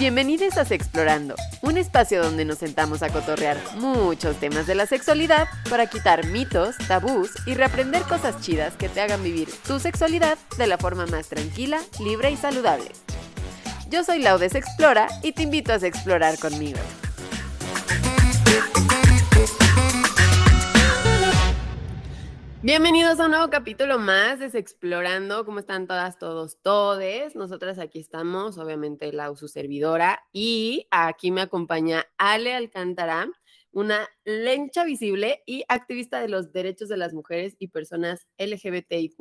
Bienvenidos a Explorando, un espacio donde nos sentamos a cotorrear muchos temas de la sexualidad para quitar mitos, tabús y reaprender cosas chidas que te hagan vivir tu sexualidad de la forma más tranquila, libre y saludable. Yo soy Laudes Explora y te invito a explorar conmigo. Bienvenidos a un nuevo capítulo más de Explorando. ¿Cómo están todas, todos, todes? Nosotras aquí estamos, obviamente, la su servidora, y aquí me acompaña Ale Alcántara, una lencha visible y activista de los derechos de las mujeres y personas LGBTIQ,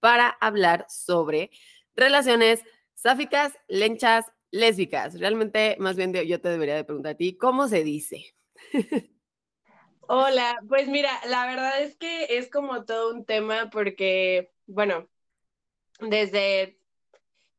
para hablar sobre relaciones sáficas, lenchas, lésbicas. Realmente, más bien, yo te debería de preguntar a ti, ¿cómo se dice? Hola, pues mira, la verdad es que es como todo un tema porque, bueno, desde,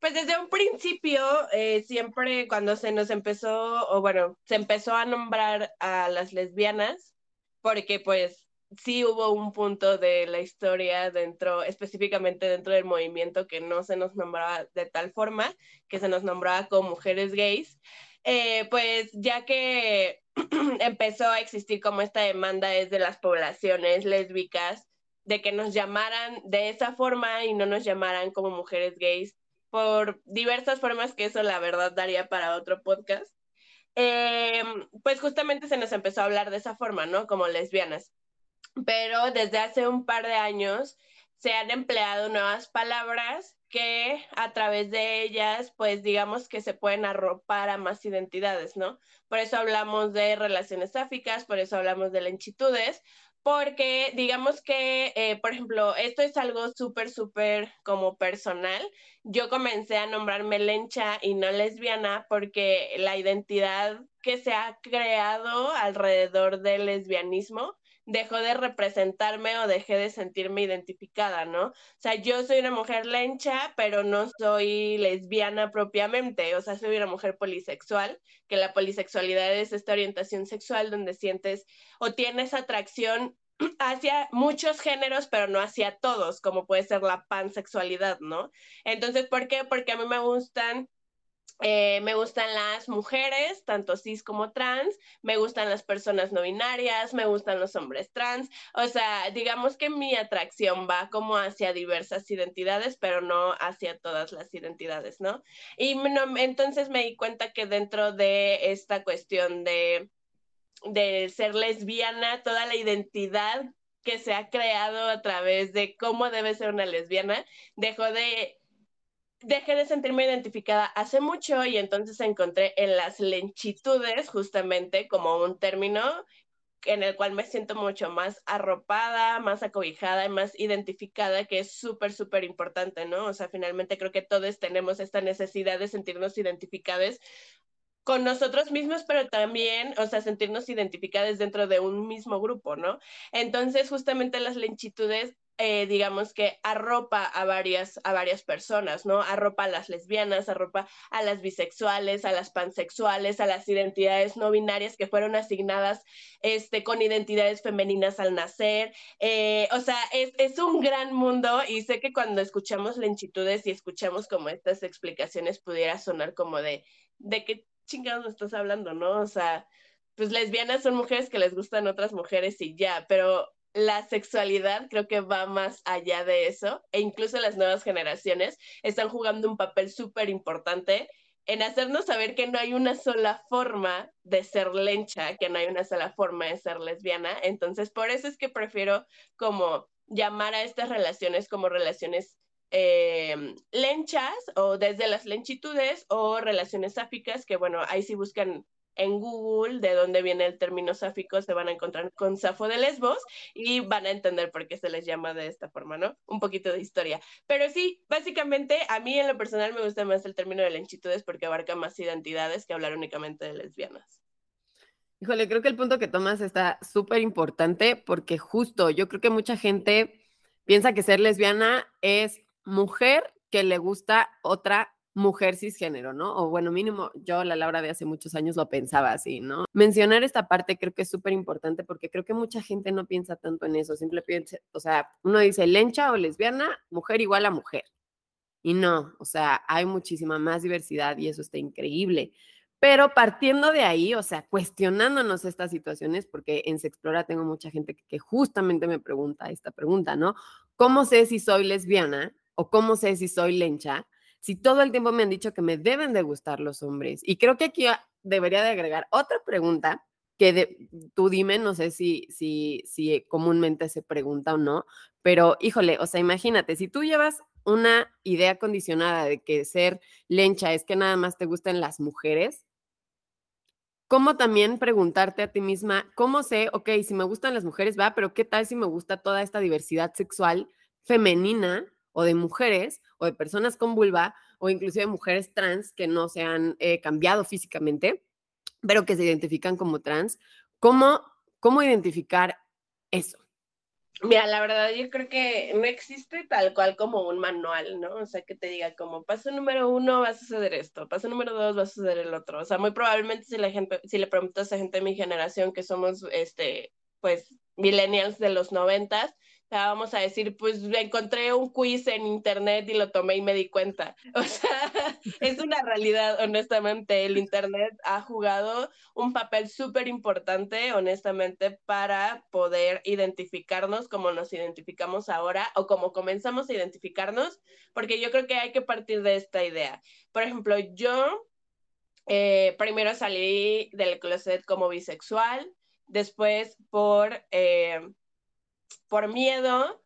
pues desde un principio, eh, siempre cuando se nos empezó, o bueno, se empezó a nombrar a las lesbianas, porque pues sí hubo un punto de la historia dentro, específicamente dentro del movimiento, que no se nos nombraba de tal forma, que se nos nombraba como mujeres gays. Eh, pues ya que empezó a existir como esta demanda es de las poblaciones lésbicas, de que nos llamaran de esa forma y no nos llamaran como mujeres gays, por diversas formas que eso la verdad daría para otro podcast. Eh, pues justamente se nos empezó a hablar de esa forma, ¿no? Como lesbianas. Pero desde hace un par de años se han empleado nuevas palabras que a través de ellas, pues digamos que se pueden arropar a más identidades, ¿no? Por eso hablamos de relaciones sáficas, por eso hablamos de lenchitudes, porque digamos que, eh, por ejemplo, esto es algo súper, súper como personal. Yo comencé a nombrarme lencha y no lesbiana porque la identidad que se ha creado alrededor del lesbianismo dejó de representarme o dejé de sentirme identificada, ¿no? O sea, yo soy una mujer lencha, pero no soy lesbiana propiamente, o sea, soy una mujer polisexual, que la polisexualidad es esta orientación sexual donde sientes o tienes atracción hacia muchos géneros, pero no hacia todos, como puede ser la pansexualidad, ¿no? Entonces, ¿por qué? Porque a mí me gustan eh, me gustan las mujeres, tanto cis como trans, me gustan las personas no binarias, me gustan los hombres trans, o sea, digamos que mi atracción va como hacia diversas identidades, pero no hacia todas las identidades, ¿no? Y entonces me di cuenta que dentro de esta cuestión de, de ser lesbiana, toda la identidad que se ha creado a través de cómo debe ser una lesbiana, dejó de dejé de sentirme identificada hace mucho y entonces encontré en las lenchitudes justamente como un término en el cual me siento mucho más arropada, más acobijada y más identificada, que es súper, súper importante, ¿no? O sea, finalmente creo que todos tenemos esta necesidad de sentirnos identificados con nosotros mismos, pero también, o sea, sentirnos identificados dentro de un mismo grupo, ¿no? Entonces, justamente las lenchitudes eh, digamos que arropa a varias, a varias personas, ¿no? Arropa a las lesbianas, arropa a las bisexuales, a las pansexuales, a las identidades no binarias que fueron asignadas este, con identidades femeninas al nacer. Eh, o sea, es, es, un gran mundo y sé que cuando escuchamos lenchitudes y escuchamos como estas explicaciones pudiera sonar como de, ¿de qué chingados me estás hablando, no? O sea, pues lesbianas son mujeres que les gustan otras mujeres y ya, pero la sexualidad creo que va más allá de eso e incluso las nuevas generaciones están jugando un papel súper importante en hacernos saber que no hay una sola forma de ser lencha, que no hay una sola forma de ser lesbiana. Entonces, por eso es que prefiero como llamar a estas relaciones como relaciones eh, lenchas o desde las lenchitudes o relaciones sáficas, que bueno, ahí sí buscan en Google de dónde viene el término sáfico, se van a encontrar con Safo de Lesbos y van a entender por qué se les llama de esta forma, ¿no? Un poquito de historia. Pero sí, básicamente a mí en lo personal me gusta más el término de lenchitudes porque abarca más identidades que hablar únicamente de lesbianas. Híjole, creo que el punto que tomas está súper importante porque justo yo creo que mucha gente piensa que ser lesbiana es mujer que le gusta otra mujer cisgénero, ¿no? O bueno, mínimo yo, la Laura de hace muchos años lo pensaba así, ¿no? Mencionar esta parte creo que es súper importante porque creo que mucha gente no piensa tanto en eso, simplemente o sea, uno dice lencha o lesbiana, mujer igual a mujer. Y no, o sea, hay muchísima más diversidad y eso está increíble. Pero partiendo de ahí, o sea, cuestionándonos estas situaciones, porque en Sexplora tengo mucha gente que, justamente me pregunta esta pregunta, ¿no? ¿Cómo sé si soy lesbiana o cómo sé si soy lencha? Si todo el tiempo me han dicho que me deben de gustar los hombres. Y creo que aquí debería de agregar otra pregunta que tú dime, no sé si comúnmente se pregunta o no, pero híjole, o sea, imagínate, si tú llevas una idea condicionada de que ser lencha es que nada más te gustan las mujeres, ¿cómo también preguntarte a ti misma, cómo sé, ok, si me gustan las mujeres, va, pero qué tal si me gusta toda esta diversidad sexual femenina o de mujeres o de personas con vulva o inclusive mujeres trans que no se han eh, cambiado físicamente? pero que se identifican como trans. ¿Cómo, cómo identificar eso? Mira, la verdad yo creo que no existe tal cual como un manual, ¿no? O sea, que te diga como paso número uno va a suceder esto, paso número dos va a suceder el otro. O sea, muy probablemente si la gente, si le preguntas a gente de mi generación que somos, este, pues, millennials de los noventas, vamos a decir, pues encontré un quiz en internet y lo tomé y me di cuenta. O sea, es una realidad, honestamente. El internet ha jugado un papel súper importante, honestamente, para poder identificarnos como nos identificamos ahora o como comenzamos a identificarnos, porque yo creo que hay que partir de esta idea. Por ejemplo, yo eh, primero salí del closet como bisexual, después por... Eh, por miedo,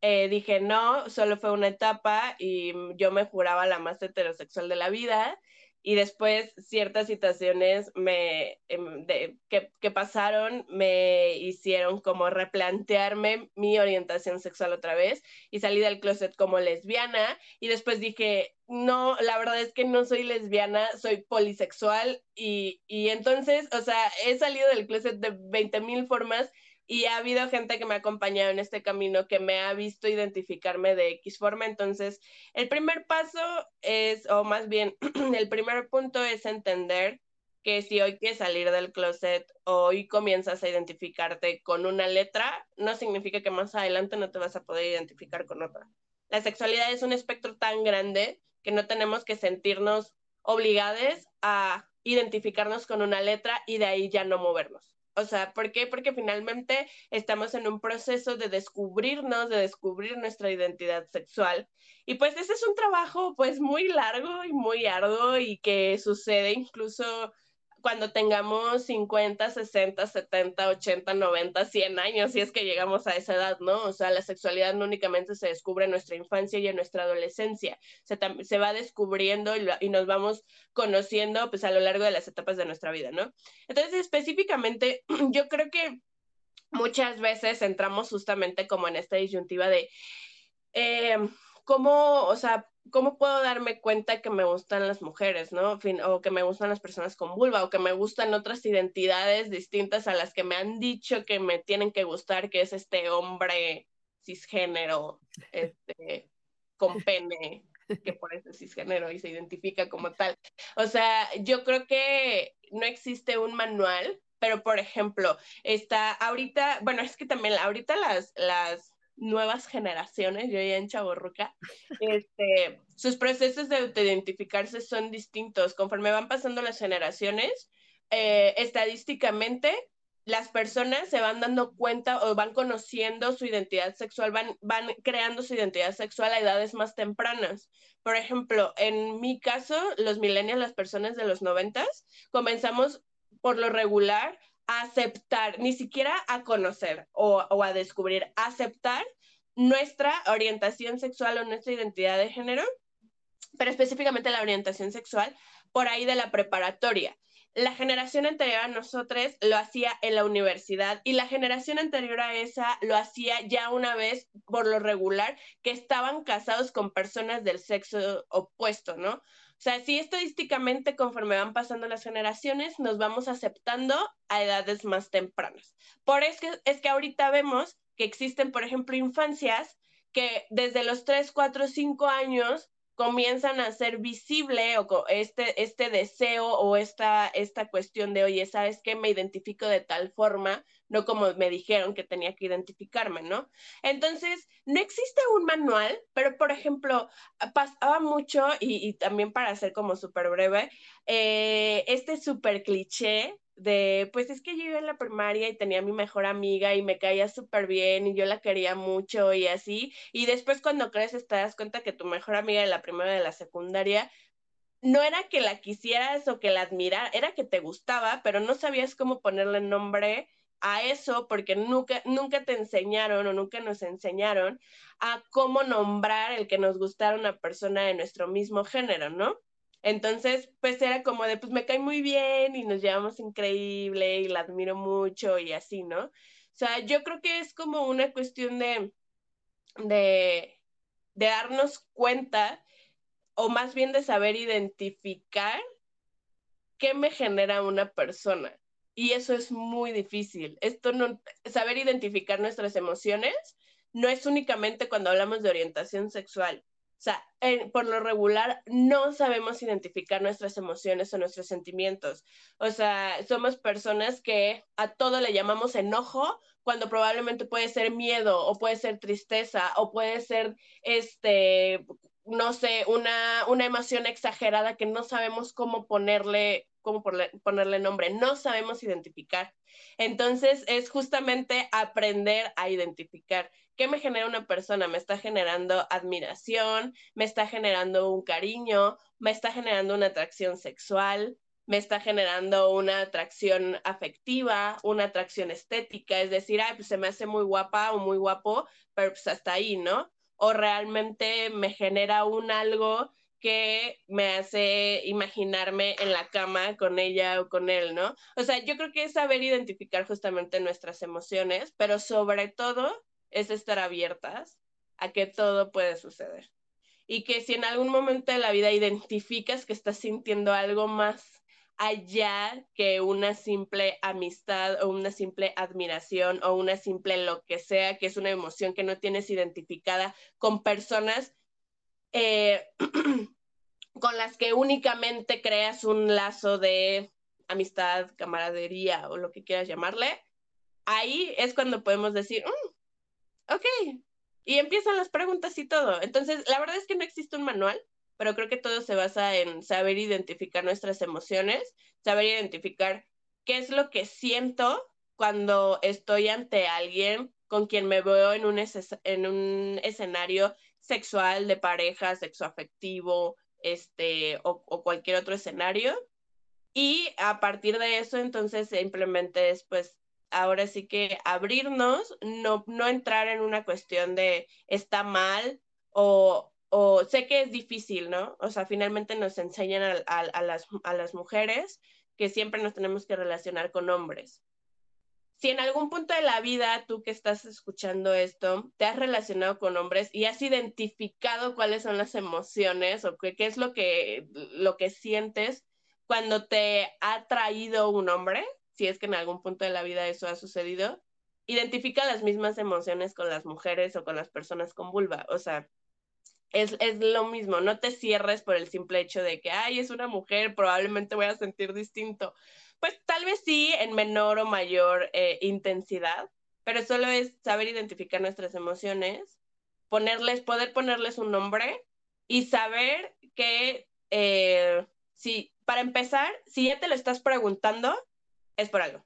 eh, dije no, solo fue una etapa y yo me juraba la más heterosexual de la vida y después ciertas situaciones me, em, que, que, pasaron me hicieron como replantearme mi orientación sexual otra vez y salí del closet como lesbiana. Y después dije, no, la verdad es que no soy lesbiana, soy polisexual y, y entonces, o sea, he salido del closet de 20 mil formas y ha habido gente que me ha acompañado en este camino que me ha visto identificarme de X forma. Entonces, el primer paso es, o más bien, el primer punto es entender que si hoy quieres salir del closet hoy comienzas a identificarte con una letra, no significa que más adelante no te vas a poder identificar con otra. La sexualidad es un espectro tan grande que no tenemos que sentirnos obligados a identificarnos con una letra y de ahí ya no movernos. O sea, ¿por qué? Porque finalmente estamos en un proceso de descubrirnos, de descubrir nuestra identidad sexual. Y pues ese es un trabajo pues muy largo y muy arduo y que sucede incluso cuando tengamos 50, 60, 70, 80, 90, 100 años, si es que llegamos a esa edad, ¿no? O sea, la sexualidad no únicamente se descubre en nuestra infancia y en nuestra adolescencia, se, se va descubriendo y, nos vamos conociendo pues a lo largo de las etapas de nuestra vida, ¿no? Entonces, específicamente, yo creo que muchas veces entramos justamente como en esta disyuntiva de... Eh, ¿cómo, o sea, cómo puedo darme cuenta que me gustan las mujeres, ¿no? O que me gustan las personas con vulva, o que me gustan otras identidades distintas a las que me han dicho que me tienen que gustar, que es este hombre cisgénero, este, con pene, que por ese cisgénero y se identifica como tal. O sea, yo creo que no existe un manual, pero por ejemplo, está ahorita, bueno, es que también ahorita las, las nuevas generaciones, yo ya en Chaborruca, este, sus procesos de autoidentificarse son distintos. Conforme van pasando las generaciones, eh, estadísticamente las personas se van dando cuenta o van conociendo su identidad sexual, van, van creando su identidad sexual a edades más tempranas. Por ejemplo, en mi caso, los millennials, las personas de los noventas, comenzamos por lo regular aceptar, ni siquiera a conocer o, a descubrir, aceptar nuestra orientación sexual o nuestra identidad de género, pero específicamente la orientación sexual por ahí de la preparatoria. La generación anterior a nosotros lo hacía en la universidad y la generación anterior a esa lo hacía ya una vez por lo regular que estaban casados con personas del sexo opuesto, ¿no? Sea, sí estadísticamente conforme van pasando las generaciones, nos vamos aceptando a edades más tempranas. Por eso es que ahorita vemos que existen, por ejemplo, infancias que desde los 3, 4, 5 años comienzan a ser visible o este, este deseo o esta, esta cuestión de, oye, ¿sabes qué? Me identifico de tal forma, no como me dijeron que tenía que identificarme, ¿no? Entonces, no existe un manual, pero por ejemplo, pasaba mucho, y, también para ser como súper breve, eh, este súper cliché de, pues es que yo iba en la primaria y tenía a mi mejor amiga y me caía súper bien y yo la quería mucho y así, y después cuando creces te das cuenta que tu mejor amiga de la primaria de la secundaria no era que la quisieras o que la admirara, era que te gustaba, pero no sabías cómo ponerle nombre a eso porque nunca, nunca te enseñaron o nunca nos enseñaron a cómo nombrar el que nos gustara una persona de nuestro mismo género, ¿no? Entonces, pues era como de, pues me cae muy bien y nos llevamos increíble y la admiro mucho y así, ¿no? O sea, yo creo que es como una cuestión de, de, de darnos cuenta o más bien de saber identificar qué me genera una persona. Y eso es muy difícil. Esto no, saber identificar nuestras emociones no es únicamente cuando hablamos de orientación sexual. O sea, por lo regular no sabemos identificar nuestras emociones o nuestros sentimientos. O sea, somos personas que a todo le llamamos enojo cuando probablemente puede ser miedo o puede ser tristeza o puede ser este no sé, una, una emoción exagerada que no sabemos cómo ponerle, cómo ponerle nombre, no sabemos identificar. Entonces es justamente aprender a identificar qué me genera una persona. Me está generando admiración, me está generando un cariño, me está generando una atracción sexual, me está generando una atracción afectiva, una atracción estética, es decir, ay, pues se me hace muy guapa o muy guapo, pero pues hasta ahí, ¿no? o realmente me genera un algo que me hace imaginarme en la cama con ella o con él, ¿no? O sea, yo creo que es saber identificar justamente nuestras emociones, pero sobre todo es estar abiertas a que todo puede suceder. Y que si en algún momento de la vida identificas que estás sintiendo algo más allá que una simple amistad o una simple admiración o una simple lo que sea, que es una emoción que no tienes identificada con personas eh, con las que únicamente creas un lazo de amistad, camaradería o lo que quieras llamarle, ahí es cuando podemos decir, mm, ok, y empiezan las preguntas y todo. Entonces, la verdad es que no existe un manual, pero creo que todo se basa en saber identificar nuestras emociones, saber identificar qué es lo que siento cuando estoy ante alguien con quien me veo en un, en un escenario sexual, de pareja, sexoafectivo, este, o, cualquier otro escenario. Y a partir de eso, entonces simplemente es, pues, ahora sí que abrirnos, no, no entrar en una cuestión de está mal o, o sé que es difícil, ¿no? O sea, finalmente nos enseñan a, las, a las mujeres que siempre nos tenemos que relacionar con hombres. Si en algún punto de la vida tú que estás escuchando esto, te has relacionado con hombres y has identificado cuáles son las emociones o qué, qué es lo que, lo que sientes cuando te ha traído un hombre, si es que en algún punto de la vida eso ha sucedido, identifica las mismas emociones con las mujeres o con las personas con vulva. O sea, es, lo mismo, no te cierres por el simple hecho de que, ay, es una mujer, probablemente voy a sentir distinto. Pues tal vez sí, en menor o mayor eh, intensidad, pero solo es saber identificar nuestras emociones, ponerles, poder ponerles un nombre y saber que, eh, si, para empezar, si ya te lo estás preguntando, es por algo.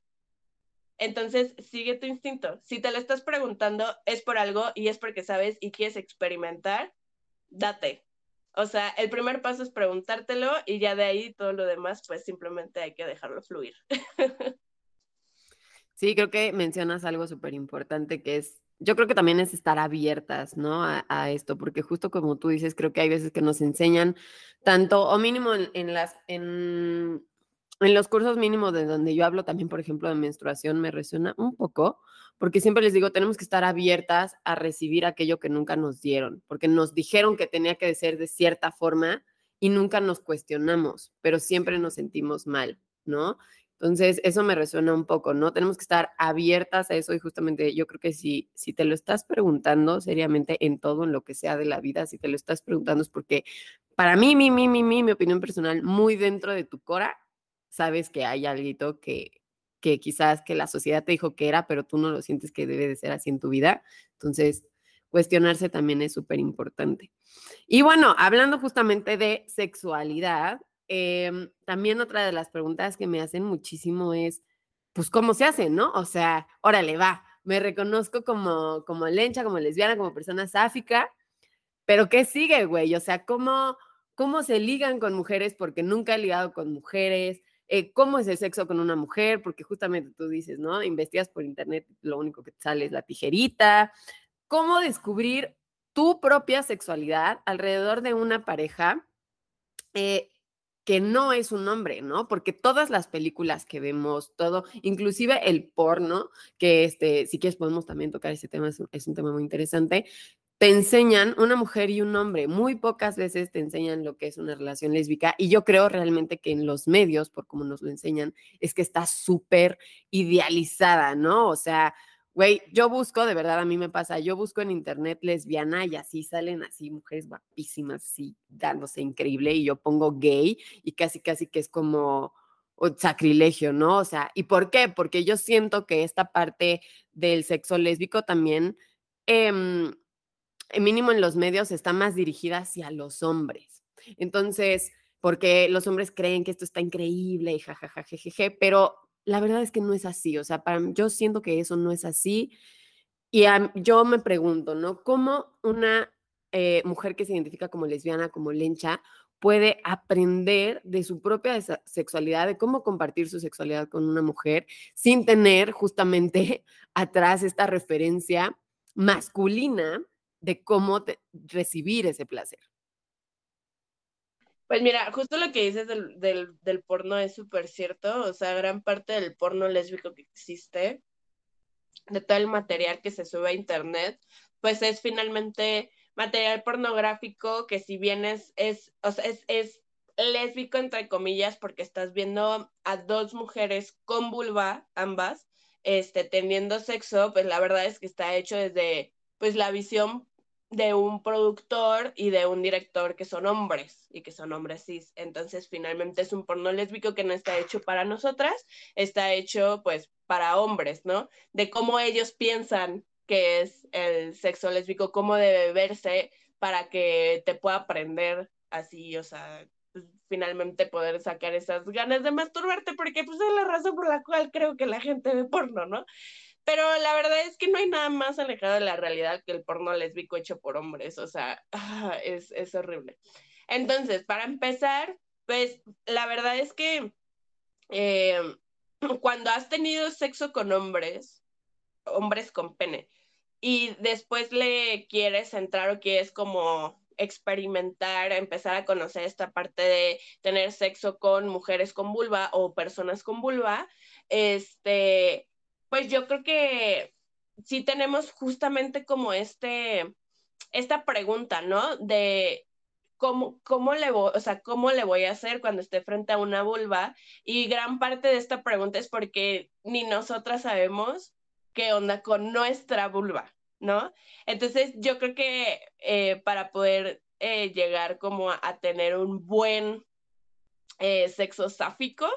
Entonces, sigue tu instinto. Si te lo estás preguntando, es por algo y es porque sabes y quieres experimentar date. O sea, el primer paso es preguntártelo y ya de ahí todo lo demás, pues simplemente hay que dejarlo fluir. Sí, creo que mencionas algo súper importante que es, yo creo que también es estar abiertas, ¿no? A, esto, porque justo como tú dices, creo que hay veces que nos enseñan tanto, o mínimo en, las, en, en los cursos mínimos de donde yo hablo también, por ejemplo, de menstruación, me resuena un poco, porque siempre les digo, tenemos que estar abiertas a recibir aquello que nunca nos dieron, porque nos dijeron que tenía que ser de cierta forma y nunca nos cuestionamos, pero siempre nos sentimos mal, ¿no? Entonces, eso me resuena un poco, ¿no? Tenemos que estar abiertas a eso y justamente yo creo que si, si te lo estás preguntando seriamente en todo, en lo que sea de la vida, si te lo estás preguntando es porque para mí, mi, mi, mi, mi, mi opinión personal, muy dentro de tu cora, sabes que hay algo que, que quizás que la sociedad te dijo que era, pero tú no lo sientes que debe de ser así en tu vida. Entonces, cuestionarse también es súper importante. Y bueno, hablando justamente de sexualidad, em, también otra de las preguntas que me hacen muchísimo es, pues, ¿cómo se hace, no? O sea, órale, va, me reconozco como, como lencha, como lesbiana, como persona sáfica, pero ¿qué sigue, güey? O sea, ¿cómo, ¿cómo se ligan con mujeres? Porque nunca he ligado con mujeres. Eh, ¿Cómo es el sexo con una mujer? Porque justamente tú dices, ¿no? Investigas por internet, lo único que te sale es la tijerita. ¿Cómo descubrir tu propia sexualidad alrededor de una pareja eh, que no es un hombre, ¿no? Porque todas las películas que vemos, todo, inclusive el porno, que este, si quieres podemos también tocar ese tema, es un, es un tema muy interesante, te enseñan una mujer y un hombre. Muy pocas veces te enseñan lo que es una relación lésbica y yo creo realmente que en los medios, por cómo nos lo enseñan, es que está súper idealizada, ¿no? O sea, güey, yo busco, de verdad a mí me pasa, yo busco en internet lesbiana y así salen así mujeres guapísimas, así dándose increíble y yo pongo gay y casi, casi que es como sacrilegio, ¿no? O sea, ¿y por qué? Porque yo siento que esta parte del sexo lésbico también... Eh, mínimo en los medios, está más dirigida hacia los hombres. Entonces, porque los hombres creen que esto está increíble y jajaja, pero la verdad es que no es así. O sea, yo siento que eso no es así. Y yo me pregunto, ¿no? ¿Cómo una eh, mujer que se identifica como lesbiana, como lencha, puede aprender de su propia sexualidad, de cómo compartir su sexualidad con una mujer sin tener justamente atrás esta referencia masculina de cómo recibir ese placer. Pues mira, justo lo que dices del, del, porno es súper cierto, o sea, gran parte del porno lésbico que existe, de todo el material que se sube a internet, pues es finalmente material pornográfico que si bien es, es, o sea, es, es lésbico entre comillas porque estás viendo a dos mujeres con vulva, ambas, este, teniendo sexo, pues la verdad es que está hecho desde pues la visión de un productor y de un director que son hombres y que son hombres cis. Entonces, finalmente es un porno lésbico que no está hecho para nosotras, está hecho pues para hombres, ¿no? De cómo ellos piensan que es el sexo lésbico, cómo debe verse para que te pueda aprender así, o sea, pues, finalmente poder sacar esas ganas de masturbarte, porque pues es la razón por la cual creo que la gente ve porno, ¿no? Pero la verdad es que no hay nada más alejado de la realidad que el porno lésbico hecho por hombres, o sea, ah, es, es horrible. Entonces, para empezar, pues la verdad es que eh, cuando has tenido sexo con hombres, hombres con pene, y después le quieres entrar o quieres como experimentar, empezar a conocer esta parte de tener sexo con mujeres con vulva o personas con vulva, este, pues yo creo que sí tenemos justamente como este, esta pregunta, ¿no? De cómo, cómo, le voy, o sea, cómo le voy a hacer cuando esté frente a una vulva. Y gran parte de esta pregunta es porque ni nosotras sabemos qué onda con nuestra vulva, ¿no? Entonces yo creo que eh, para poder eh, llegar como a, tener un buen eh, sexo sáfico,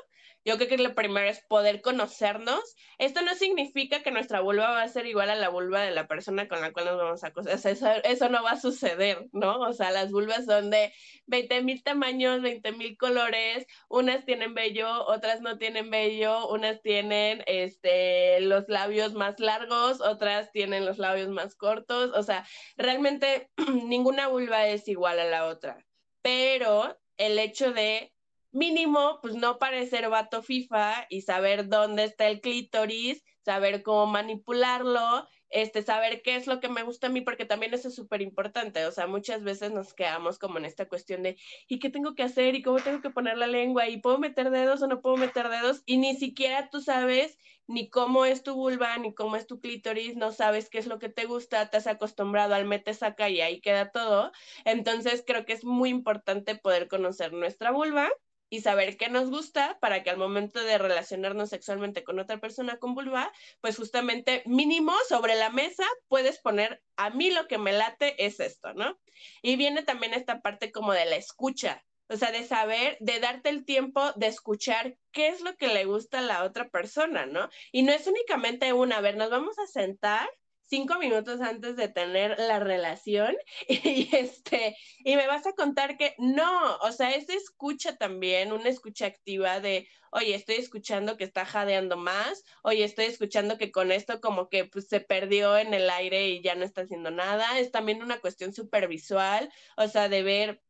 yo creo que lo primero es poder conocernos. Esto no significa que nuestra vulva va a ser igual a la vulva de la persona con la cual nos vamos a acostar. eso, eso, no va a suceder, ¿no? O sea, las vulvas son de 20 mil tamaños, 20 mil colores. Unas tienen vello, otras no tienen vello. Unas tienen este, los labios más largos, otras tienen los labios más cortos. O sea, realmente ninguna vulva es igual a la otra. Pero el hecho de mínimo, pues no parecer vato FIFA y saber dónde está el clítoris, saber cómo manipularlo, este, saber qué es lo que me gusta a mí, porque también eso es súper importante. O sea, muchas veces nos quedamos como en esta cuestión de, ¿y qué tengo que hacer? ¿Y cómo tengo que poner la lengua? ¿Y puedo meter dedos o no puedo meter dedos? Y ni siquiera tú sabes ni cómo es tu vulva, ni cómo es tu clítoris, no sabes qué es lo que te gusta, te has acostumbrado al mete saca y ahí queda todo. Entonces, creo que es muy importante poder conocer nuestra vulva y saber qué nos gusta para que al momento de relacionarnos sexualmente con otra persona con vulva, pues justamente mínimo sobre la mesa puedes poner, a mí lo que me late es esto, ¿no? Y viene también esta parte como de la escucha, O sea, de saber, de darte el tiempo de escuchar qué es lo que le gusta a la otra persona, ¿no? Y no es únicamente una, a ver, nos vamos a sentar cinco minutos antes de tener la relación y este y me vas a contar que no, o sea, es escucha también, una escucha activa de, oye, estoy escuchando que está jadeando más, oye, estoy escuchando que con esto como que pues se perdió en el aire y ya no está haciendo nada, es también una cuestión supervisual, o sea, de ver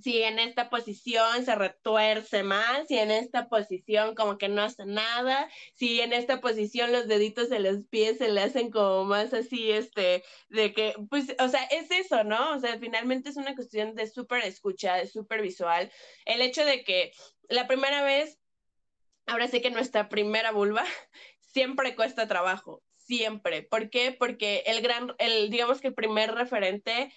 si en esta posición se retuerce más, si en esta posición como que no hace nada, si en esta posición los deditos de los pies se le hacen como más así, este, de que, pues, o sea, es eso, ¿no? O sea, finalmente es una cuestión de súper escucha, de súper visual. El hecho de que la primera vez, ahora sí que nuestra primera vulva, siempre cuesta trabajo, siempre. ¿Por qué? Porque el gran, el, digamos que el primer referente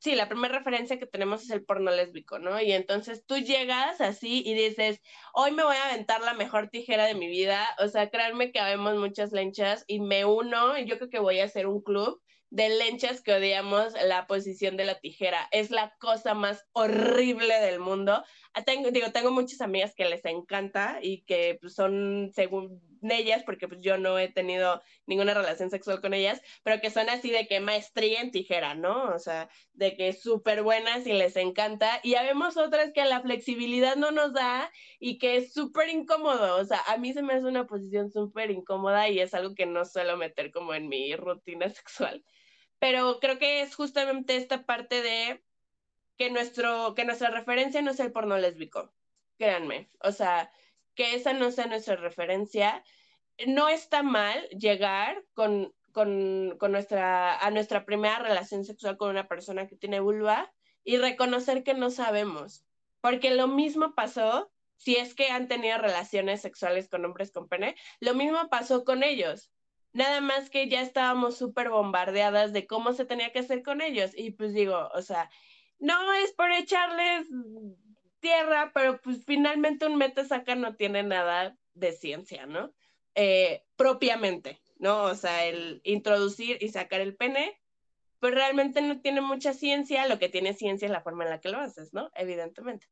sí, la primera referencia que tenemos es el porno lésbico, ¿no? Y entonces tú llegas así y dices, hoy me voy a aventar la mejor tijera de mi vida, o sea, créanme que habemos muchas lenchas y me uno, y yo creo que voy a hacer un club de lenchas que odiamos la posición de la tijera. Es la cosa más horrible del mundo. Ah, tengo, digo, tengo muchas amigas que les encanta y que pues, son, según ellas, porque pues yo no he tenido ninguna relación sexual con ellas, pero que son así de que maestría en tijera, ¿no? O sea, de que súper buenas y les encanta. Y habemos otras que la flexibilidad no nos da y que es súper incómodo. O sea, a mí se me hace una posición súper incómoda y es algo que no suelo meter como en mi rutina sexual pero creo que es justamente esta parte de que, nuestro, que nuestra referencia no es el porno lésbico, créanme, o sea, que esa no sea nuestra referencia. No está mal llegar con, con, con nuestra, a nuestra primera relación sexual con una persona que tiene vulva y reconocer que no sabemos, porque lo mismo pasó si es que han tenido relaciones sexuales con hombres con pene, lo mismo pasó con ellos. Nada más que ya estábamos súper bombardeadas de cómo se tenía que hacer con ellos. Y pues digo, o sea, no es por echarles tierra, pero pues finalmente un meta saca no tiene nada de ciencia, ¿no? Eh, propiamente, ¿no? O sea, el introducir y sacar el pene, pues realmente no tiene mucha ciencia, lo que tiene ciencia es la forma en la que lo haces, ¿no? Evidentemente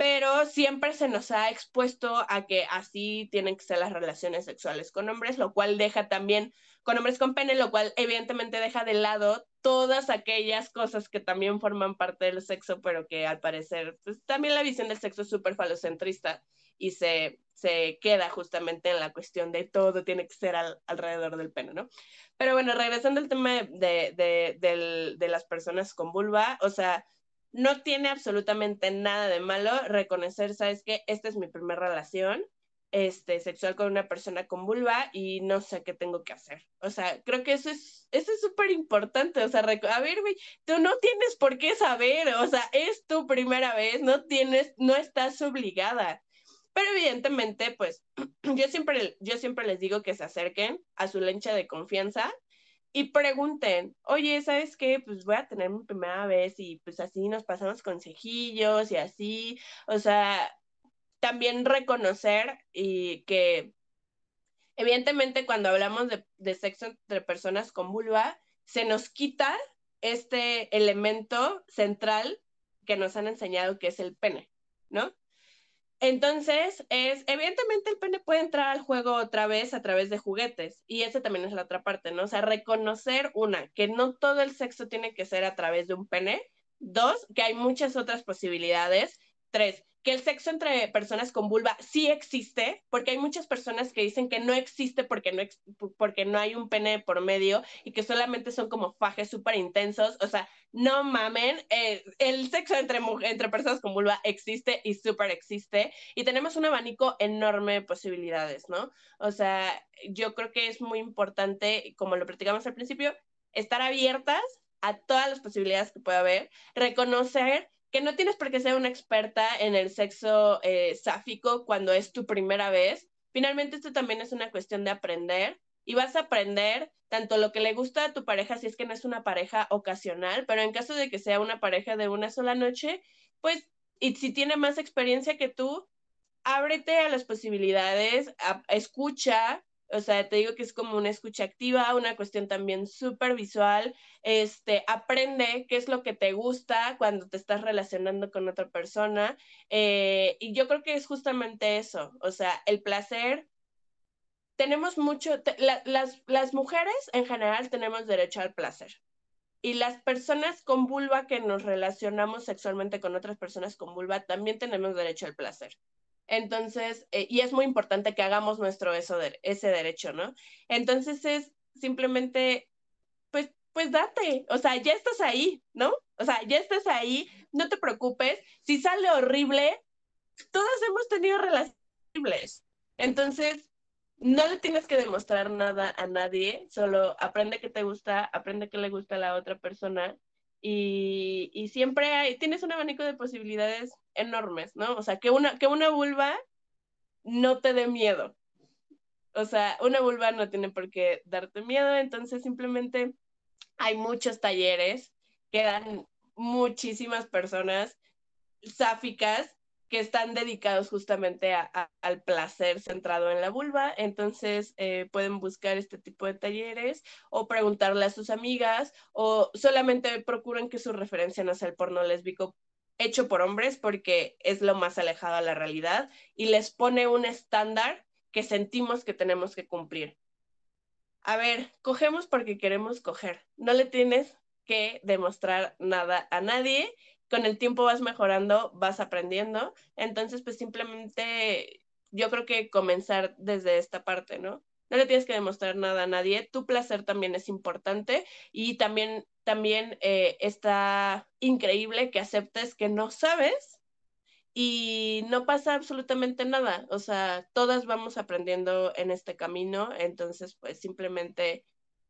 pero siempre se nos ha expuesto a que así tienen que ser las relaciones sexuales con hombres, lo cual deja también con hombres con pene, lo cual evidentemente deja de lado todas aquellas cosas que también forman parte del sexo, pero que al parecer, pues también la visión del sexo es súper falocentrista y se, se queda justamente en la cuestión de todo tiene que ser alrededor del pene, ¿no? Pero bueno, regresando al tema de, de, de las personas con vulva, o sea, no tiene absolutamente nada de malo reconocer, sabes que esta es mi primera relación este, sexual con una persona con vulva y no sé qué tengo que hacer. O sea, creo que eso es eso es súper importante. O sea, a ver, güey, tú no tienes por qué saber. O sea, es tu primera vez, no tienes, no estás obligada. Pero evidentemente, pues, yo siempre, yo siempre les digo que se acerquen a su lencha de confianza y pregunten, oye, ¿sabes qué? Pues voy a tener mi primera vez y pues así nos pasamos consejillos y así, o sea, también reconocer y que evidentemente cuando hablamos de, de sexo entre personas con vulva, se nos quita este elemento central que nos han enseñado que es el pene, ¿no? Entonces, es, evidentemente el pene puede entrar al juego otra vez a través de juguetes y esa también es la otra parte, ¿no? O sea, reconocer una, que no todo el sexo tiene que ser a través de un pene. Dos, que hay muchas otras posibilidades. Tres, que el sexo entre personas con vulva sí existe, porque hay muchas personas que dicen que no existe porque no, porque no hay un pene por medio y que solamente son como fajes súper intensos. O sea, no mamen, eh, el sexo entre, entre personas con vulva existe y súper existe y tenemos un abanico enorme de posibilidades, ¿no? O sea, yo creo que es muy importante, como lo platicamos al principio, estar abiertas a todas las posibilidades que pueda haber, reconocer que no tienes por qué ser una experta en el sexo eh, sáfico cuando es tu primera vez. Finalmente esto también es una cuestión de aprender y vas a aprender tanto lo que le gusta a tu pareja si es que no es una pareja ocasional, pero en caso de que sea una pareja de una sola noche, pues y si tiene más experiencia que tú, ábrete a las posibilidades, escucha, O sea, te digo que es como una escucha activa, una cuestión también súper visual. Este, aprende qué es lo que te gusta cuando te estás relacionando con otra persona. Eh, y yo creo que es justamente eso. O sea, el placer. Tenemos mucho, las, las mujeres en general tenemos derecho al placer. Y las personas con vulva que nos relacionamos sexualmente con otras personas con vulva también tenemos derecho al placer. Entonces, eh, y es muy importante que hagamos nuestro eso de, ese derecho, ¿no? Entonces es simplemente, pues, pues date, o sea, ya estás ahí, ¿no? O sea, ya estás ahí, no te preocupes. Si sale horrible, todas hemos tenido relaciones horribles. Entonces, no le tienes que demostrar nada a nadie, solo aprende que te gusta, aprende que le gusta a la otra persona y, y siempre hay, tienes un abanico de posibilidades enormes, ¿no? O sea, que una, que una vulva no te dé miedo. O sea, una vulva no tiene por qué darte miedo, entonces simplemente hay muchos talleres que dan muchísimas personas sáficas que están dedicados justamente al placer centrado en la vulva. Entonces eh, pueden buscar este tipo de talleres o preguntarle a sus amigas o solamente procuren que su referencia no sea el porno lésbico hecho por hombres porque es lo más alejado a la realidad y les pone un estándar que sentimos que tenemos que cumplir. A ver, cogemos porque queremos coger. No le tienes que demostrar nada a nadie con el tiempo vas mejorando, vas aprendiendo. Entonces, pues simplemente yo creo que comenzar desde esta parte, ¿no? No le tienes que demostrar nada a nadie. Tu placer también es importante y también, también eh, está increíble que aceptes que no sabes y no pasa absolutamente nada. O sea, todas vamos aprendiendo en este camino. Entonces, pues simplemente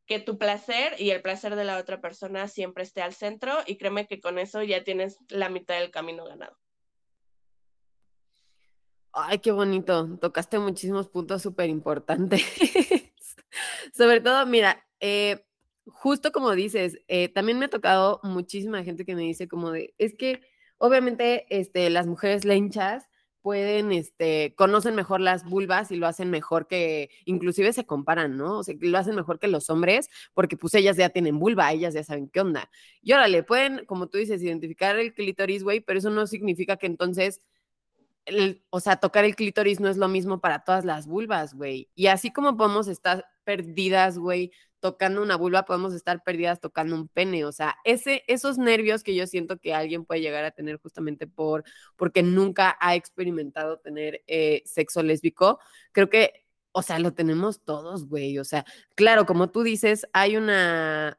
que tu placer y el placer de la otra persona siempre esté al centro y créeme que con eso ya tienes la mitad del camino ganado. Ay, qué bonito. Tocaste muchísimos puntos súper importantes. Sobre todo, mira, eh, justo como dices, eh, también me ha tocado muchísima gente que me dice como de, es que obviamente este, las mujeres lenchas pueden, este, conocen mejor las vulvas y lo hacen mejor que, inclusive se comparan, ¿no? O sea, lo hacen mejor que los hombres porque pues ellas ya tienen vulva, ellas ya saben qué onda. Y órale, pueden, como tú dices, identificar el clítoris, güey, pero eso no significa que entonces, o sea, tocar el clítoris no es lo mismo para todas las vulvas, güey. Y así como podemos estar perdidas, güey, tocando una vulva, podemos estar perdidas tocando un pene. O sea, ese, esos nervios que yo siento que alguien puede llegar a tener justamente por, porque nunca ha experimentado tener eh, sexo lésbico, creo que, o sea, lo tenemos todos, güey. O sea, claro, como tú dices, hay una,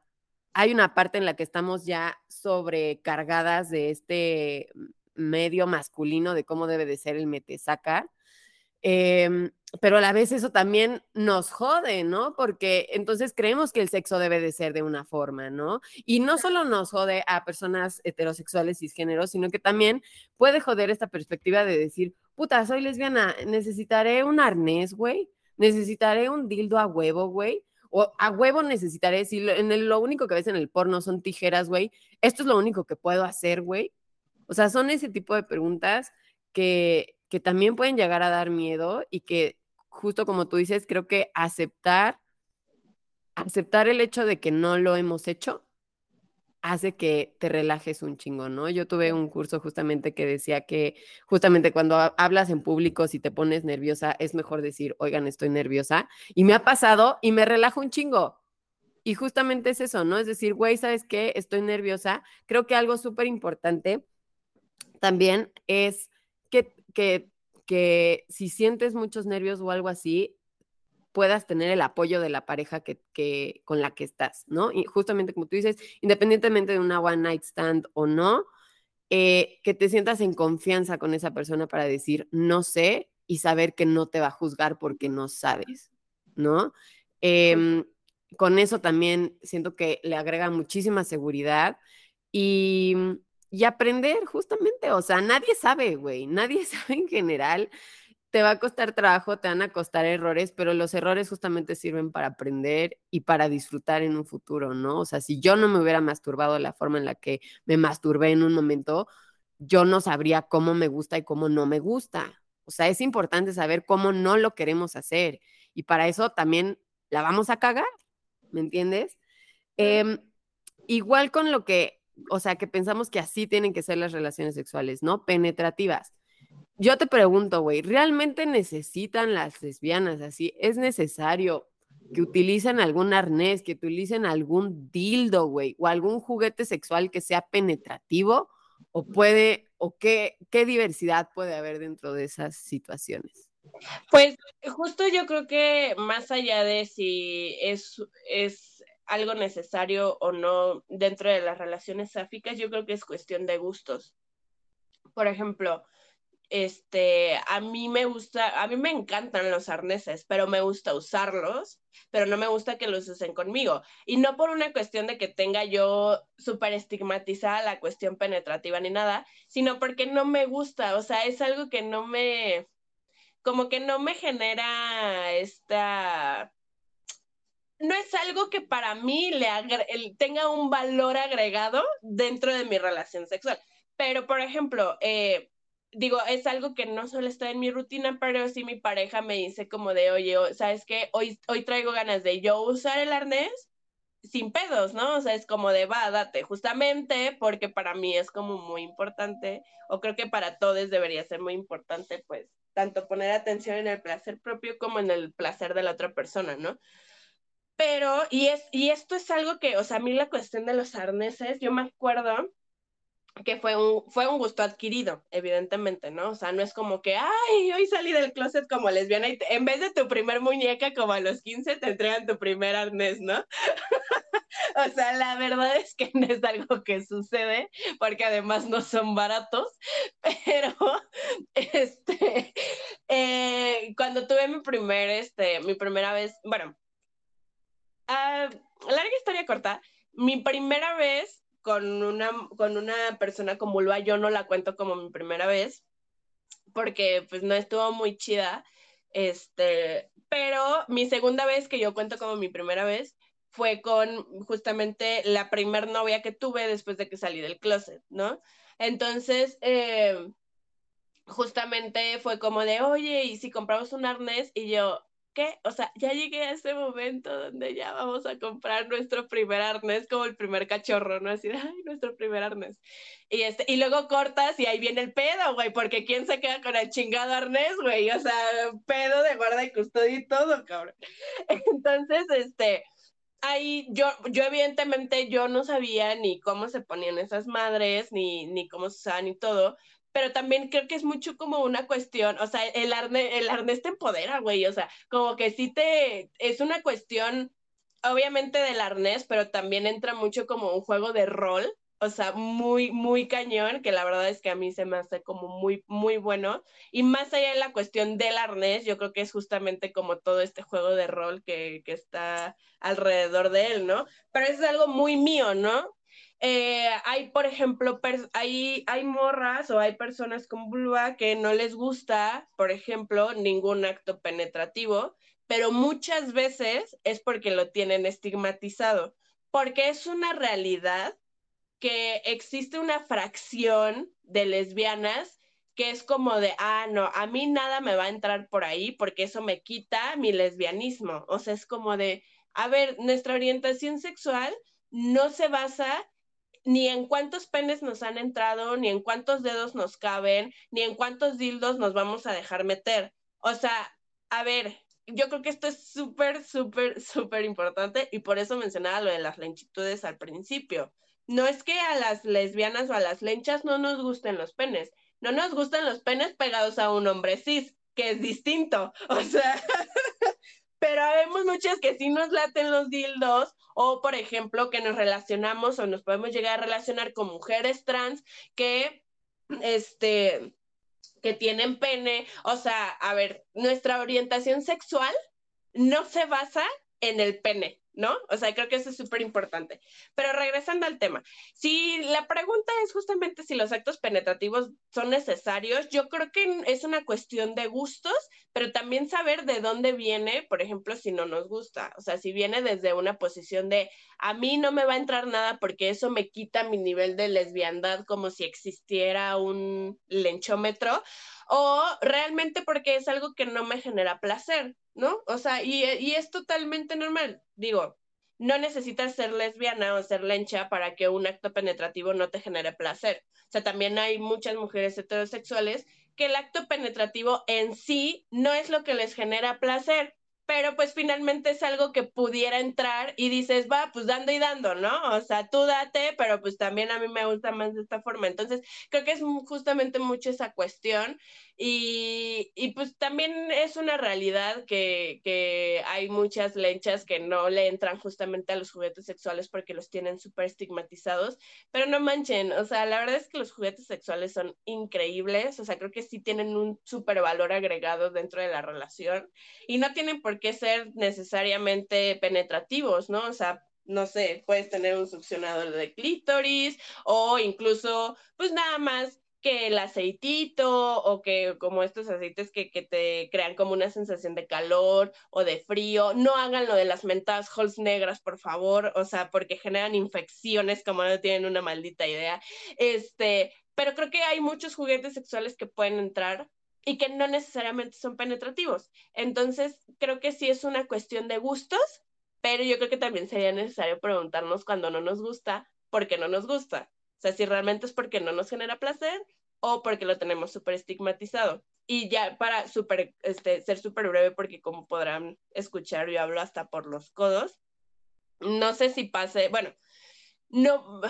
hay una parte en la que estamos ya sobrecargadas de este medio masculino de cómo debe de ser el metesaca. Eh, pero a la vez eso también nos jode, ¿no? Porque entonces creemos que el sexo debe de ser de una forma, ¿no? Y no solo nos jode a personas heterosexuales cisgéneros, sino que también puede joder esta perspectiva de decir, puta, soy lesbiana, necesitaré un arnés, güey, necesitaré un dildo a huevo, güey, o a huevo necesitaré, si lo, en lo único que ves en el porno son tijeras, güey, esto es lo único que puedo hacer, güey. O sea, son ese tipo de preguntas que, que también pueden llegar a dar miedo y que justo como tú dices, creo que aceptar, aceptar el hecho de que no lo hemos hecho hace que te relajes un chingo, ¿no? Yo tuve un curso justamente que decía que justamente cuando hablas en público, si te pones nerviosa, es mejor decir, oigan, estoy nerviosa. Y me ha pasado y me relajo un chingo. Y justamente es eso, ¿no? Es decir, güey, ¿sabes qué? Estoy nerviosa. Creo que algo súper importante también es que, que que si sientes muchos nervios o algo así, puedas tener el apoyo de la pareja que, con la que estás, ¿no? Y justamente como tú dices, independientemente de una one night stand o no, eh, que te sientas en confianza con esa persona para decir no sé y saber que no te va a juzgar porque no sabes, ¿no? Em, con eso también siento que le agrega muchísima seguridad y y aprender justamente, o sea, nadie sabe, güey, nadie sabe en general. Te va a costar trabajo, te van a costar errores, pero los errores justamente sirven para aprender y para disfrutar en un futuro, ¿no? O sea, si yo no me hubiera masturbado de la forma en la que me masturbé en un momento, yo no sabría cómo me gusta y cómo no me gusta. O sea, es importante saber cómo no lo queremos hacer y para eso también la vamos a cagar, ¿me entiendes? Em, igual con lo que, o sea, que pensamos que así tienen que ser las relaciones sexuales, ¿no? Penetrativas. Yo te pregunto, güey, ¿realmente necesitan las lesbianas así? ¿Es necesario que utilicen algún arnés, que utilicen algún dildo, güey, o algún juguete sexual que sea penetrativo? ¿O puede, o qué, qué diversidad puede haber dentro de esas situaciones? Pues justo yo creo que más allá de si es, es algo necesario o no dentro de las relaciones sáficas, yo creo que es cuestión de gustos. Por ejemplo, este, a mí me gusta, a mí me encantan los arneses, pero me gusta usarlos, pero no me gusta que los usen conmigo. Y no por una cuestión de que tenga yo súper estigmatizada la cuestión penetrativa ni nada, sino porque no me gusta, o sea, es algo que no me, como que no me genera esta no es algo que para mí le tenga un valor agregado dentro de mi relación sexual. Pero, por ejemplo, eh, digo, es algo que no suele estar en mi rutina, pero si mi pareja me dice como de, oye, ¿sabes qué? Hoy, hoy traigo ganas de yo usar el arnés sin pedos, ¿no? O sea, es como de, va, date, justamente porque para mí es como muy importante, o creo que para todos debería ser muy importante, pues, tanto poner atención en el placer propio como en el placer de la otra persona, ¿no? Pero, y, es, y esto es algo que, o sea, a mí la cuestión de los arneses, yo me acuerdo que fue un, fue un gusto adquirido, evidentemente, ¿no? O sea, no es como que, ay, hoy salí del closet como lesbiana y en vez de tu primer muñeca como a los 15 te entregan tu primer arnés, ¿no? o sea, la verdad es que no es algo que sucede, porque además no son baratos, pero, este, eh, cuando tuve mi primer, este, mi primera vez, bueno, uh, larga historia corta, mi primera vez con una, con una persona como Lua, yo no la cuento como mi primera vez, porque pues no estuvo muy chida, este, pero mi segunda vez que yo cuento como mi primera vez fue con justamente la primer novia que tuve después de que salí del closet, ¿no? Entonces, eh, justamente fue como de, oye, ¿y si compramos un arnés? Y yo, ¿qué? O sea, ya llegué a ese momento donde ya vamos a comprar nuestro primer arnés, como el primer cachorro, ¿no? Así ay, nuestro primer arnés. Y, este, y luego cortas y ahí viene el pedo, güey, porque ¿quién se queda con el chingado arnés, güey? O sea, pedo de guarda y custodia y todo, cabrón. Entonces, este, ahí yo, yo evidentemente yo no sabía ni cómo se ponían esas madres, ni, ni cómo se usaban y todo, pero también creo que es mucho como una cuestión, o sea, el arnés, el arnés te empodera, güey, o sea, como que sí te, es una cuestión, obviamente del arnés, pero también entra mucho como un juego de rol, o sea, muy, muy cañón, que la verdad es que a mí se me hace como muy, muy bueno. Y más allá de la cuestión del arnés, yo creo que es justamente como todo este juego de rol que, que está alrededor de él, ¿no? Pero es algo muy mío, ¿no? Eh, hay, por ejemplo, hay, hay morras o hay personas con vulva que no les gusta, por ejemplo, ningún acto penetrativo, pero muchas veces es porque lo tienen estigmatizado, porque es una realidad que existe una fracción de lesbianas que es como de, ah, no, a mí nada me va a entrar por ahí porque eso me quita mi lesbianismo. O sea, es como de, a ver, nuestra orientación sexual no se basa ni en cuántos penes nos han entrado, ni en cuántos dedos nos caben, ni en cuántos dildos nos vamos a dejar meter. O sea, a ver, yo creo que esto es súper, súper, súper importante y por eso mencionaba lo de las lentitudes al principio. No es que a las lesbianas o a las lenchas no nos gusten los penes, no nos gustan los penes pegados a un hombre cis, que es distinto. O sea, pero vemos muchas que sí nos laten los dildos o por ejemplo que nos relacionamos o nos podemos llegar a relacionar con mujeres trans que este que tienen pene, o sea, a ver, nuestra orientación sexual no se basa en el pene, ¿no? O sea, creo que eso es súper importante. Pero regresando al tema, si la pregunta es justamente si los actos penetrativos son necesarios, yo creo que es una cuestión de gustos, pero también saber de dónde viene, por ejemplo, si no nos gusta. O sea, si viene desde una posición de a mí no me va a entrar nada porque eso me quita mi nivel de lesbiandad como si existiera un lenchómetro, o realmente porque es algo que no me genera placer. ¿no? O sea, y, y es totalmente normal. Digo, no necesitas ser lesbiana o ser lencha para que un acto penetrativo no te genere placer. O sea, también hay muchas mujeres heterosexuales que el acto penetrativo en sí no es lo que les genera placer, pero pues finalmente es algo que pudiera entrar y dices, va, pues dando y dando, ¿no? O sea, tú date, pero pues también a mí me gusta más de esta forma. Entonces, creo que es justamente mucho esa cuestión y, y, pues también es una realidad que, que, hay muchas lenchas que no le entran justamente a los juguetes sexuales porque los tienen súper estigmatizados, pero no manchen, o sea, la verdad es que los juguetes sexuales son increíbles, o sea, creo que sí tienen un súper valor agregado dentro de la relación y no tienen por qué ser necesariamente penetrativos, ¿no? O sea, no sé, puedes tener un succionador de clítoris o incluso, pues nada más que el aceitito o que como estos aceites que, que, te crean como una sensación de calor o de frío. No hagan lo de las mentadas holes negras, por favor, o sea, porque generan infecciones como no tienen una maldita idea. Este, pero creo que hay muchos juguetes sexuales que pueden entrar y que no necesariamente son penetrativos. Entonces, creo que sí es una cuestión de gustos, pero yo creo que también sería necesario preguntarnos cuando no nos gusta, por qué no nos gusta. Sea, si realmente es porque no nos genera placer o porque lo tenemos súper estigmatizado. Y ya para super, este, ser súper breve, porque como podrán escuchar, yo hablo hasta por los codos. No sé si pase, bueno, no,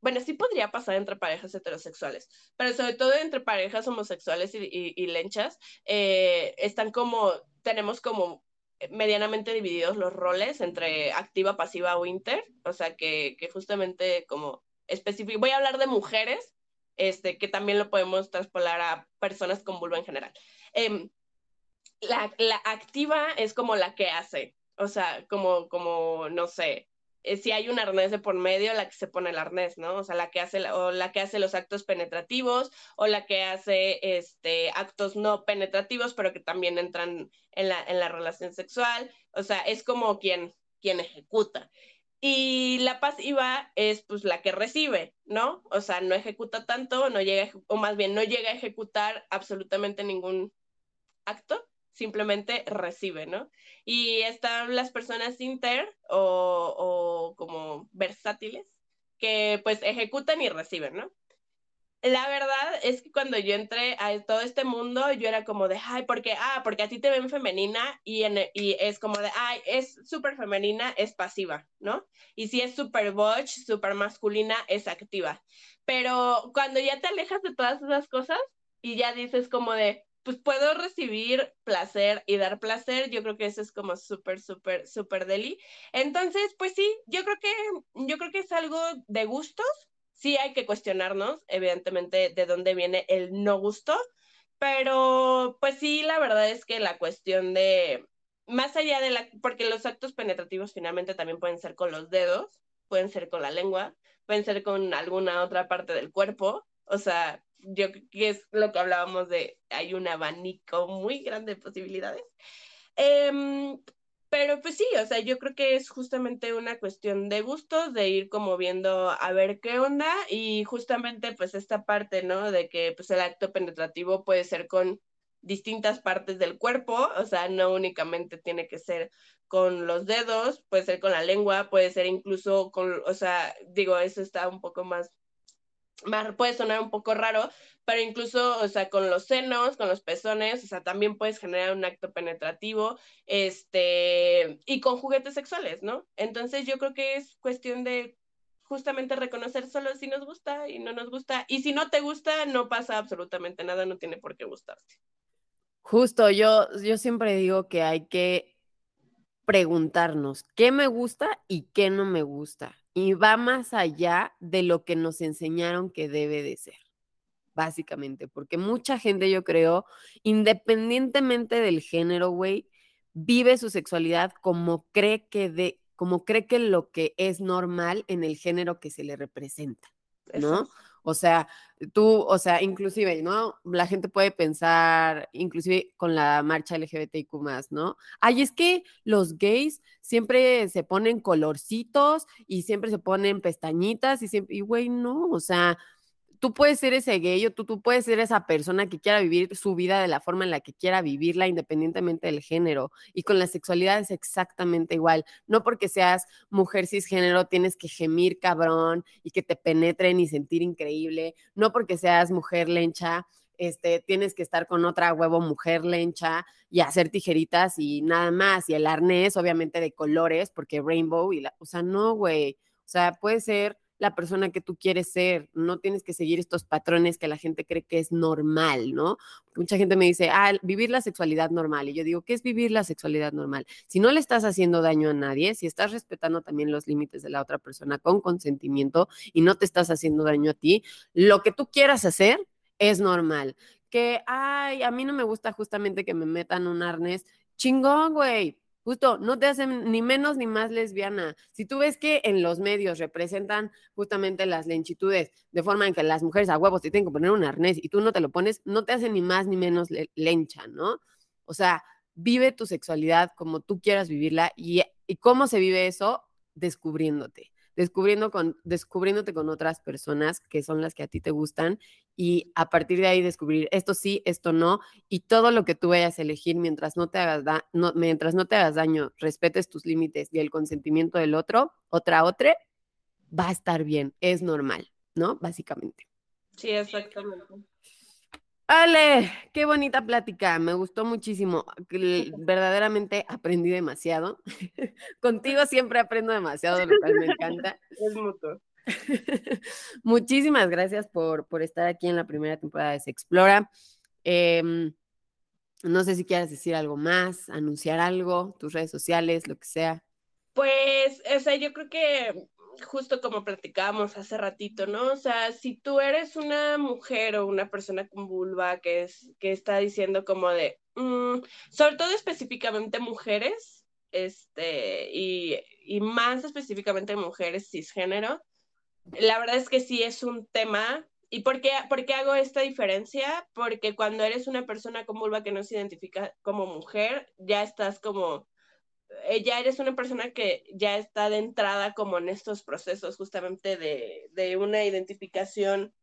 bueno, sí podría pasar entre parejas heterosexuales, pero sobre todo entre parejas homosexuales y, y, lenchas, eh, están como, tenemos como medianamente divididos los roles entre activa, pasiva o inter, o sea que justamente como específico. Voy a hablar de mujeres, este, que también lo podemos traspolar a personas con vulva en general. Em, la, activa es como la que hace, o sea, como, como no sé, eh, si hay un arnés de por medio, la que se pone el arnés, ¿no? O sea, la que hace, o la que hace los actos penetrativos, o la que hace este, actos no penetrativos, pero que también entran en la, en la relación sexual. O sea, es como quien, quien ejecuta. Y la pasiva es pues la que recibe, ¿no? O sea, no ejecuta tanto, no llega, o más bien no llega a ejecutar absolutamente ningún acto, simplemente recibe, ¿no? Y están las personas inter o, o como versátiles, que pues ejecutan y reciben, ¿no? La verdad es que cuando yo entré a todo este mundo, yo era como de, ay, porque, ah, porque a ti te ven femenina y, en, y es como de, ay, es súper femenina, es pasiva, ¿no? Y si es súper butch, súper masculina, es activa. Pero cuando ya te alejas de todas esas cosas y ya dices como de, pues puedo recibir placer y dar placer, yo creo que eso es como súper, súper, súper deli. Entonces, pues sí, yo creo que, yo creo que es algo de gustos sí hay que cuestionarnos, evidentemente, de dónde viene el no gusto, pero pues sí, la verdad es que la cuestión de, más allá de la, porque los actos penetrativos finalmente también pueden ser con los dedos, pueden ser con la lengua, pueden ser con alguna otra parte del cuerpo, o sea, yo que es lo que hablábamos de, hay un abanico muy grande de posibilidades. Eh, pero pues sí, o sea, yo creo que es justamente una cuestión de gustos, de ir como viendo a ver qué onda y justamente pues esta parte, ¿no? De que pues el acto penetrativo puede ser con distintas partes del cuerpo, o sea, no únicamente tiene que ser con los dedos, puede ser con la lengua, puede ser incluso con, o sea, digo, eso está un poco más puede sonar un poco raro, pero incluso, o sea, con los senos, con los pezones, o sea, también puedes generar un acto penetrativo, este, y con juguetes sexuales, ¿no? Entonces yo creo que es cuestión de justamente reconocer solo si nos gusta y no nos gusta, y si no te gusta, no pasa absolutamente nada, no tiene por qué gustarte. Justo, yo, yo siempre digo que hay que preguntarnos qué me gusta y qué no me gusta y va más allá de lo que nos enseñaron que debe de ser, básicamente, porque mucha gente, yo creo, independientemente del género, güey, vive su sexualidad como cree que, de, como cree que lo que es normal en el género que se le representa, ¿no? O sea, tú, o sea, inclusive, ¿no? La gente puede pensar, inclusive con la marcha LGBTIQ ¿no? Ay, es que los gays siempre se ponen colorcitos y siempre se ponen pestañitas y siempre, y güey, no, o sea, tú puedes ser ese gay o tú, tú puedes ser esa persona que quiera vivir su vida de la forma en la que quiera vivirla, independientemente del género. Y con la sexualidad es exactamente igual. No porque seas mujer cisgénero tienes que gemir cabrón y que te penetren y sentir increíble. No porque seas mujer lencha. Este, tienes que estar con otra huevo mujer lencha y hacer tijeritas y nada más. Y el arnés, obviamente, de colores, porque rainbow y la, o sea, no, güey. O sea, puede ser la persona que tú quieres ser, no tienes que seguir estos patrones que la gente cree que es normal, ¿no? Mucha gente me dice, ah, vivir la sexualidad normal. Y yo digo, ¿qué es vivir la sexualidad normal? Si no le estás haciendo daño a nadie, si estás respetando también los límites de la otra persona con consentimiento y no te estás haciendo daño a ti, lo que tú quieras hacer es normal. Que, ay, a mí no me gusta justamente que me metan un arnés. Chingón, güey, Justo, no te hacen ni menos ni más lesbiana. Si tú ves que en los medios representan justamente las lenchitudes de forma en que las mujeres a huevos te tienen que poner un arnés y tú no te lo pones, no te hacen ni más ni menos lencha, ¿no? O sea, vive tu sexualidad como tú quieras vivirla y, y cómo se vive eso descubriéndote descubriendo con, descubriéndote con otras personas que son las que a ti te gustan y a partir de ahí descubrir esto sí, esto no y todo lo que tú vayas a elegir mientras no te hagas, mientras no te hagas daño, respetes tus límites y el consentimiento del otro, otra, otra, va a estar bien, es normal, ¿no? Básicamente. Sí, exactamente. Ale, qué bonita plática, me gustó muchísimo. Verdaderamente aprendí demasiado. Contigo siempre aprendo demasiado, lo cual me encanta. Es mutuo. Muchísimas gracias por, por estar aquí en la primera temporada de Se Explora. Em, no sé si quieres decir algo más, anunciar algo, tus redes sociales, lo que sea. Pues, o sea, yo creo que justo como platicábamos hace ratito, ¿no? O sea, si tú eres una mujer o una persona con vulva que, es, que está diciendo como de, mm", sobre todo específicamente mujeres, este, y, y más específicamente mujeres cisgénero, la verdad es que sí es un tema. ¿Y por qué, hago esta diferencia? Porque cuando eres una persona con vulva que no se identifica como mujer, ya estás como eh, ya eres una persona que ya está de como en estos procesos justamente de, de una identificación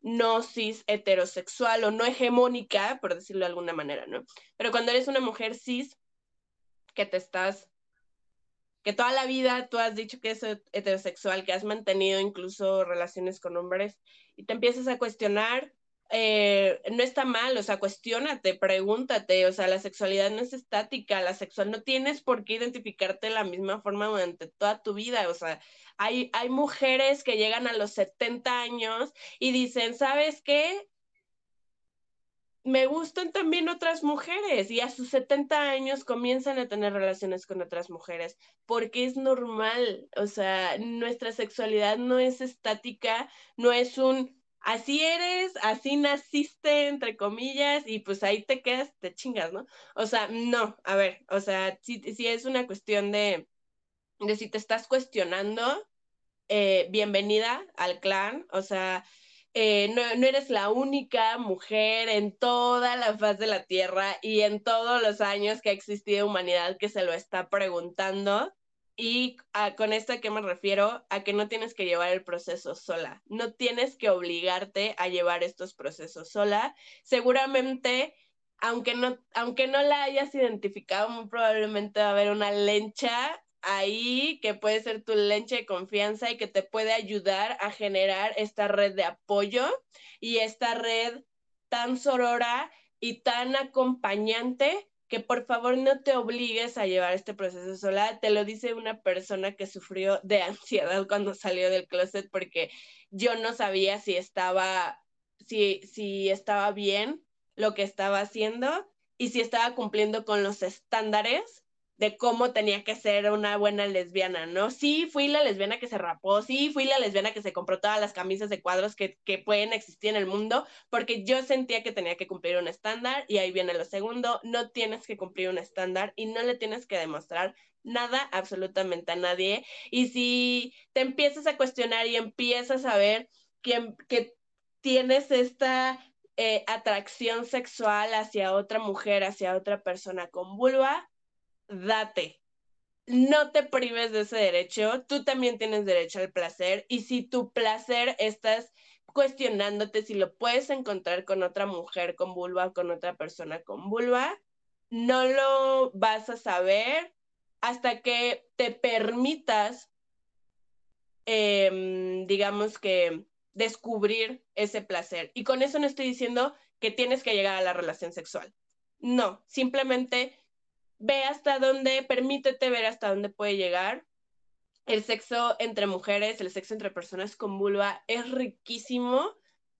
no cis heterosexual o no hegemónica, por decirlo de alguna manera, ¿no? Pero cuando eres una mujer cis, que te estás, que toda la vida tú has dicho que es heterosexual, que has mantenido incluso relaciones con hombres y te empiezas a cuestionar eh, no está mal, o sea, cuestionate, pregúntate, o sea, la sexualidad no es estática, la sexual no tienes por qué identificarte de la misma forma durante toda tu vida, o sea, hay, hay mujeres que llegan a los 70 años y dicen, ¿sabes qué? Me gustan también otras mujeres y a sus 70 años comienzan a tener relaciones con otras mujeres porque es normal, o sea, nuestra sexualidad no es estática, no es un así eres, así naciste, entre comillas, y pues ahí te quedas, te chingas, ¿no? O sea, no, a ver, o sea, si, si es una cuestión de, de si te estás cuestionando, eh, bienvenida al clan, o sea, eh, no, no, eres la única mujer en toda la faz de la Tierra y en todos los años que ha existido humanidad que se lo está preguntando. Y con esto a qué me refiero, a que no tienes que llevar el proceso sola, no tienes que obligarte a llevar estos procesos sola. Seguramente, aunque no, aunque no la hayas identificado, muy probablemente va a haber una lencha ahí que puede ser tu lencha de confianza y que te puede ayudar a generar esta red de apoyo y esta red tan sorora y tan acompañante que por favor no te obligues a llevar este proceso sola. Te lo dice una persona que sufrió de ansiedad cuando salió del closet porque yo no sabía si estaba, si, si estaba bien lo que estaba haciendo y si estaba cumpliendo con los estándares de cómo tenía que ser una buena lesbiana, ¿no? Sí, fui la lesbiana que se rapó, sí, fui la lesbiana que se compró todas las camisas de cuadros que, que pueden existir en el mundo, porque yo sentía que tenía que cumplir un estándar y ahí viene lo segundo, no tienes que cumplir un estándar y no le tienes que demostrar nada, absolutamente a nadie. Y si te empiezas a cuestionar y empiezas a ver que, que tienes esta eh, atracción sexual hacia otra mujer, hacia otra persona con vulva, date. No te prives de ese derecho, tú también tienes derecho al placer y si tu placer estás cuestionándote si lo puedes encontrar con otra mujer con vulva con otra persona con vulva, no lo vas a saber hasta que te permitas, em, digamos que, descubrir ese placer. Y con eso no estoy diciendo que tienes que llegar a la relación sexual. No, simplemente ve hasta dónde, permítete ver hasta dónde puede llegar. El sexo entre mujeres, el sexo entre personas con vulva es riquísimo.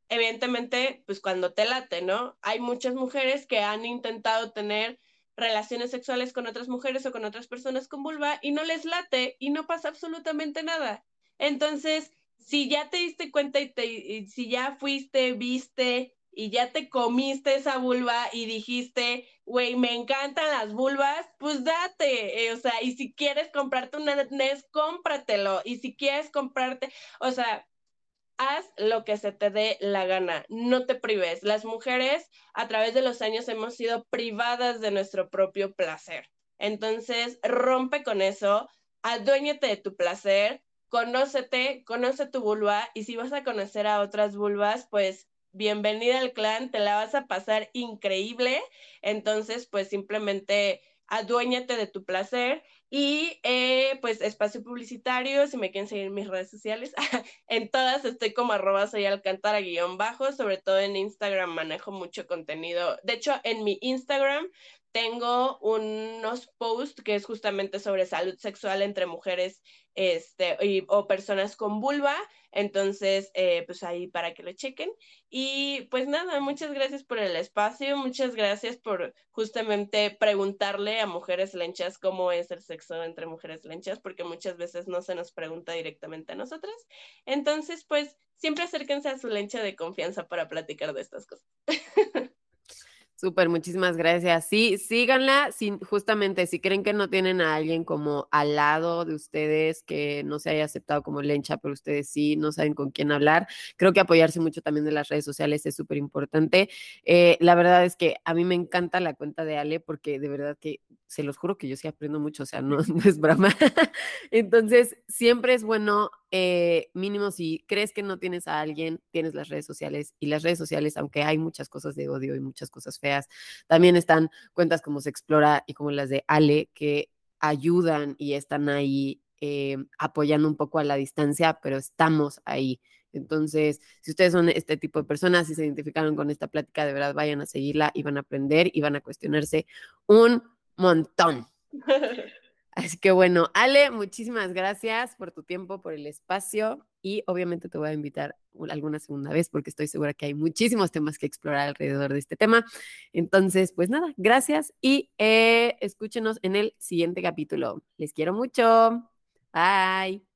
Evidentemente, pues cuando te late, ¿no? Hay muchas mujeres que han intentado tener relaciones sexuales con otras mujeres o con otras personas con vulva y no les late y no pasa absolutamente nada. Entonces, si ya te diste cuenta y, te, si ya fuiste, viste y ya te comiste esa vulva y dijiste, güey, me encantan las vulvas, pues date, eh, o sea, y si quieres comprarte un NES, cómpratelo, y si quieres comprarte, o sea, haz lo que se te dé la gana, no te prives. Las mujeres a través de los años hemos sido privadas de nuestro propio placer. Entonces, rompe con eso, aduéñate de tu placer, conócete, conoce tu vulva y si vas a conocer a otras vulvas, pues bienvenida al clan, te la vas a pasar increíble. Entonces, pues simplemente aduéñate de tu placer y eh, pues espacio publicitario, si me quieren seguir en mis redes sociales, en todas estoy como arroba soy alcántara guion bajo, sobre todo en Instagram manejo mucho contenido. De hecho, en mi Instagram tengo unos posts que es justamente sobre salud sexual entre mujeres este, o personas con vulva. Entonces, eh, pues ahí para que lo chequen. Y pues nada, muchas gracias por el espacio, muchas gracias por justamente preguntarle a mujeres lenchas cómo es el sexo entre mujeres lenchas, porque muchas veces no se nos pregunta directamente a nosotras. Entonces, pues siempre acérquense a su lencha de confianza para platicar de estas cosas. Súper, muchísimas gracias. Sí, síganla, justamente si creen que no tienen a alguien como al lado de ustedes que no se haya aceptado como lencha, pero ustedes sí, no saben con quién hablar. Creo que apoyarse mucho también de las redes sociales es súper importante. Eh, la verdad es que a mí me encanta la cuenta de Ale porque de verdad que se los juro que yo sí aprendo mucho, o sea, no, es broma. Entonces, siempre es bueno, eh, mínimo si crees que no tienes a alguien, tienes las redes sociales y las redes sociales, aunque hay muchas cosas de odio y muchas cosas feas, también están cuentas como Se Explora y como las de Ale que ayudan y están ahí eh, apoyando un poco a la distancia, pero estamos ahí. Entonces, si ustedes son este tipo de personas y se identificaron con esta plática, de verdad vayan a seguirla y van a aprender y van a cuestionarse un montón. Así que bueno, Ale, muchísimas gracias por tu tiempo, por el espacio y obviamente te voy a invitar alguna segunda vez porque estoy segura que hay muchísimos temas que explorar alrededor de este tema. Entonces, pues nada, gracias y eh, escúchenos en el siguiente capítulo. Les quiero mucho. Bye.